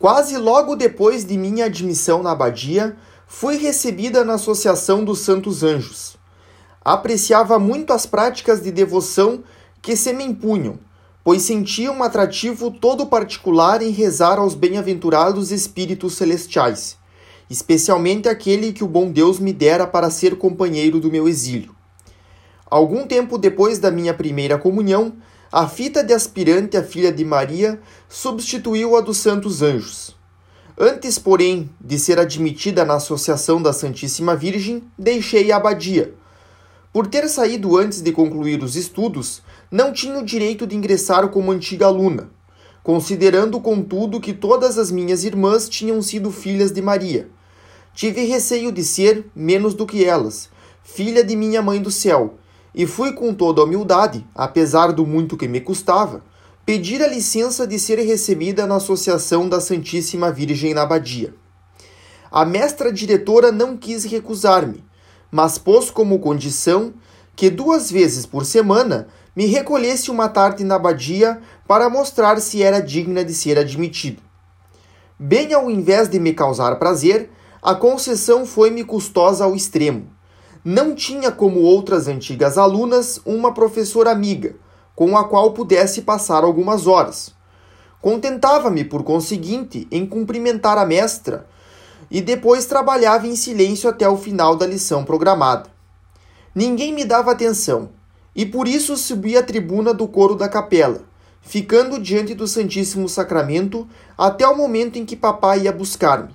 Quase logo depois de minha admissão na abadia, fui recebida na Associação dos Santos Anjos. Apreciava muito as práticas de devoção que se me impunham, pois sentia um atrativo todo particular em rezar aos bem-aventurados espíritos celestiais, especialmente aquele que o bom Deus me dera para ser companheiro do meu exílio. Algum tempo depois da minha primeira comunhão, a fita de aspirante à filha de Maria substituiu a dos Santos Anjos. Antes, porém, de ser admitida na Associação da Santíssima Virgem, deixei a abadia. Por ter saído antes de concluir os estudos, não tinha o direito de ingressar como antiga aluna, considerando, contudo, que todas as minhas irmãs tinham sido filhas de Maria. Tive receio de ser, menos do que elas, filha de minha mãe do céu, e fui com toda humildade, apesar do muito que me custava, pedir a licença de ser recebida na Associação da Santíssima Virgem na Abadia. A mestra diretora não quis recusar-me, mas pôs como condição que duas vezes por semana me recolhesse uma tarde na abadia para mostrar se era digna de ser admitido. Bem ao invés de me causar prazer, a concessão foi-me custosa ao extremo não tinha, como outras antigas alunas, uma professora amiga, com a qual pudesse passar algumas horas. Contentava-me, por conseguinte, em cumprimentar a mestra e depois trabalhava em silêncio até o final da lição programada. Ninguém me dava atenção, e por isso subi à tribuna do coro da capela, ficando diante do Santíssimo Sacramento até o momento em que papai ia buscar-me.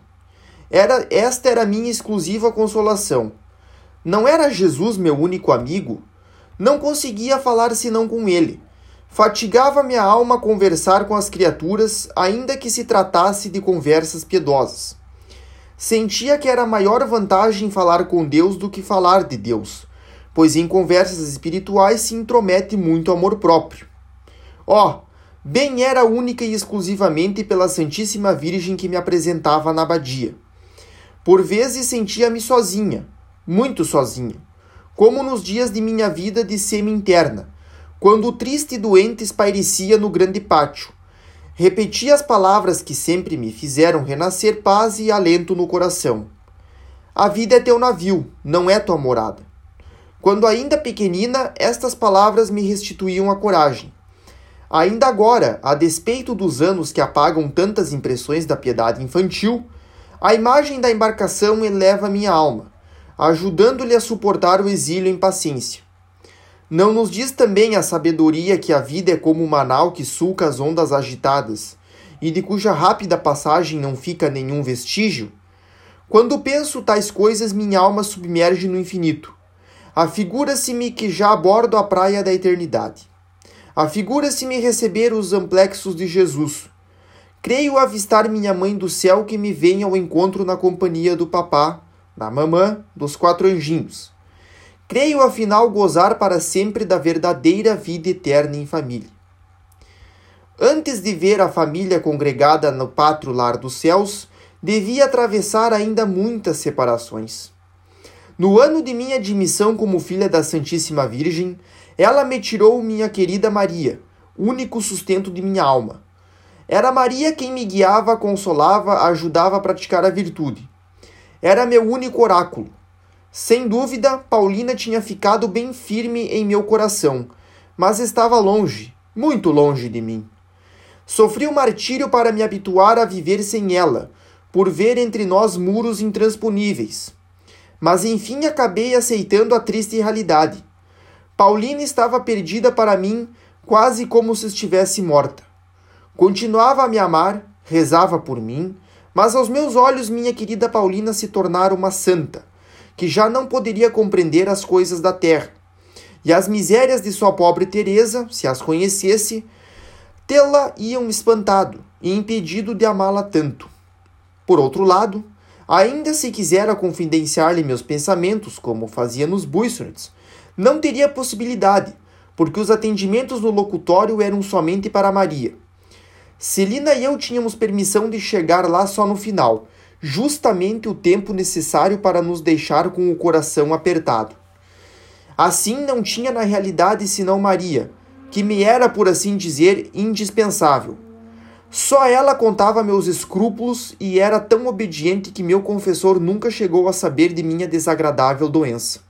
Era, esta era minha exclusiva consolação não era Jesus meu único amigo? Não conseguia falar senão com ele. Fatigava minha alma conversar com as criaturas, ainda que se tratasse de conversas piedosas. Sentia que era maior vantagem falar com Deus do que falar de Deus, pois em conversas espirituais se intromete muito amor próprio. Ó, oh, bem era única e exclusivamente pela Santíssima Virgem que me apresentava na abadia. Por vezes sentia-me sozinha, muito sozinho, como nos dias de minha vida de semi-interna, quando o triste doente espairecia no grande pátio. Repetia as palavras que sempre me fizeram renascer paz e alento no coração. A vida é teu navio, não é tua morada. Quando ainda pequenina, estas palavras me restituíam a coragem. Ainda agora, a despeito dos anos que apagam tantas impressões da piedade infantil, a imagem da embarcação eleva minha alma, ajudando-lhe a suportar o exílio em paciência. Não nos diz também a sabedoria que a vida é como uma nau que sulca as ondas agitadas, e de cuja rápida passagem não fica nenhum vestígio? Quando penso tais coisas, minha alma submerge no infinito. Afigura-se-me que já abordo a praia da eternidade. Afigura-se-me receber os amplexos de Jesus. Creio avistar minha mãe do céu que me vem ao encontro na companhia do papá, da mamã, dos quatro anjinhos. Creio afinal gozar para sempre da verdadeira vida eterna em família. Antes de ver a família congregada no pátrio lar dos céus, devia atravessar ainda muitas separações. No ano de minha admissão como filha da Santíssima Virgem, ela me tirou minha querida Maria, único sustento de minha alma. Era Maria quem me guiava, consolava, ajudava a praticar a virtude. Era meu único oráculo. Sem dúvida, Paulina tinha ficado bem firme em meu coração, mas estava longe, muito longe de mim. Sofri o um martírio para me habituar a viver sem ela, por ver entre nós muros intransponíveis. Mas enfim acabei aceitando a triste realidade. Paulina estava perdida para mim, quase como se estivesse morta. Continuava a me amar, rezava por mim, mas aos meus olhos, minha querida Paulina se tornara uma santa, que já não poderia compreender as coisas da terra. E as misérias de sua pobre Teresa, se as conhecesse, tê-la iam espantado e impedido de amá-la tanto. Por outro lado, ainda se quisera confidenciar-lhe meus pensamentos, como fazia nos Buissonets, não teria possibilidade, porque os atendimentos no locutório eram somente para Maria Celina e eu tínhamos permissão de chegar lá só no final, justamente o tempo necessário para nos deixar com o coração apertado. Assim não tinha na realidade senão Maria, que me era, por assim dizer, indispensável. Só ela contava meus escrúpulos e era tão obediente que meu confessor nunca chegou a saber de minha desagradável doença.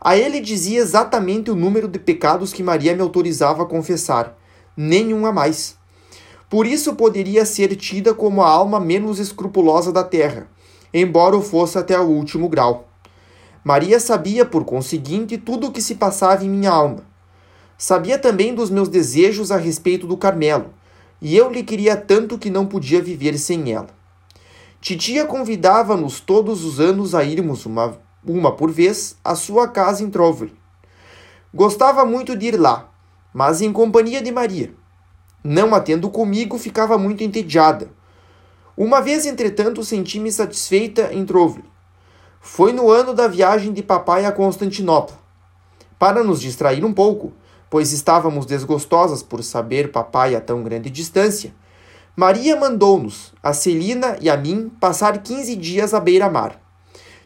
A ele dizia exatamente o número de pecados que Maria me autorizava a confessar, nenhum a mais. Por isso poderia ser tida como a alma menos escrupulosa da terra, embora o fosse até o último grau. Maria sabia, por conseguinte, tudo o que se passava em minha alma. Sabia também dos meus desejos a respeito do Carmelo, e eu lhe queria tanto que não podia viver sem ela. Titia convidava-nos todos os anos a irmos uma, uma por vez à sua casa em Trovel. Gostava muito de ir lá, mas em companhia de Maria. Não a tendo comigo, ficava muito entediada. Uma vez, entretanto, senti-me satisfeita em Trovel. Foi no ano da viagem de papai a Constantinopla. Para nos distrair um pouco, pois estávamos desgostosas por saber papai a tão grande distância, Maria mandou-nos, a Celina e a mim, passar quinze dias à beira-mar.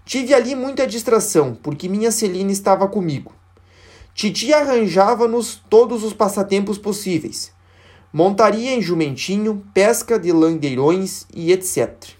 Tive ali muita distração, porque minha Celina estava comigo. Titi arranjava-nos todos os passatempos possíveis. Montaria em jumentinho, pesca de langueirões e etc.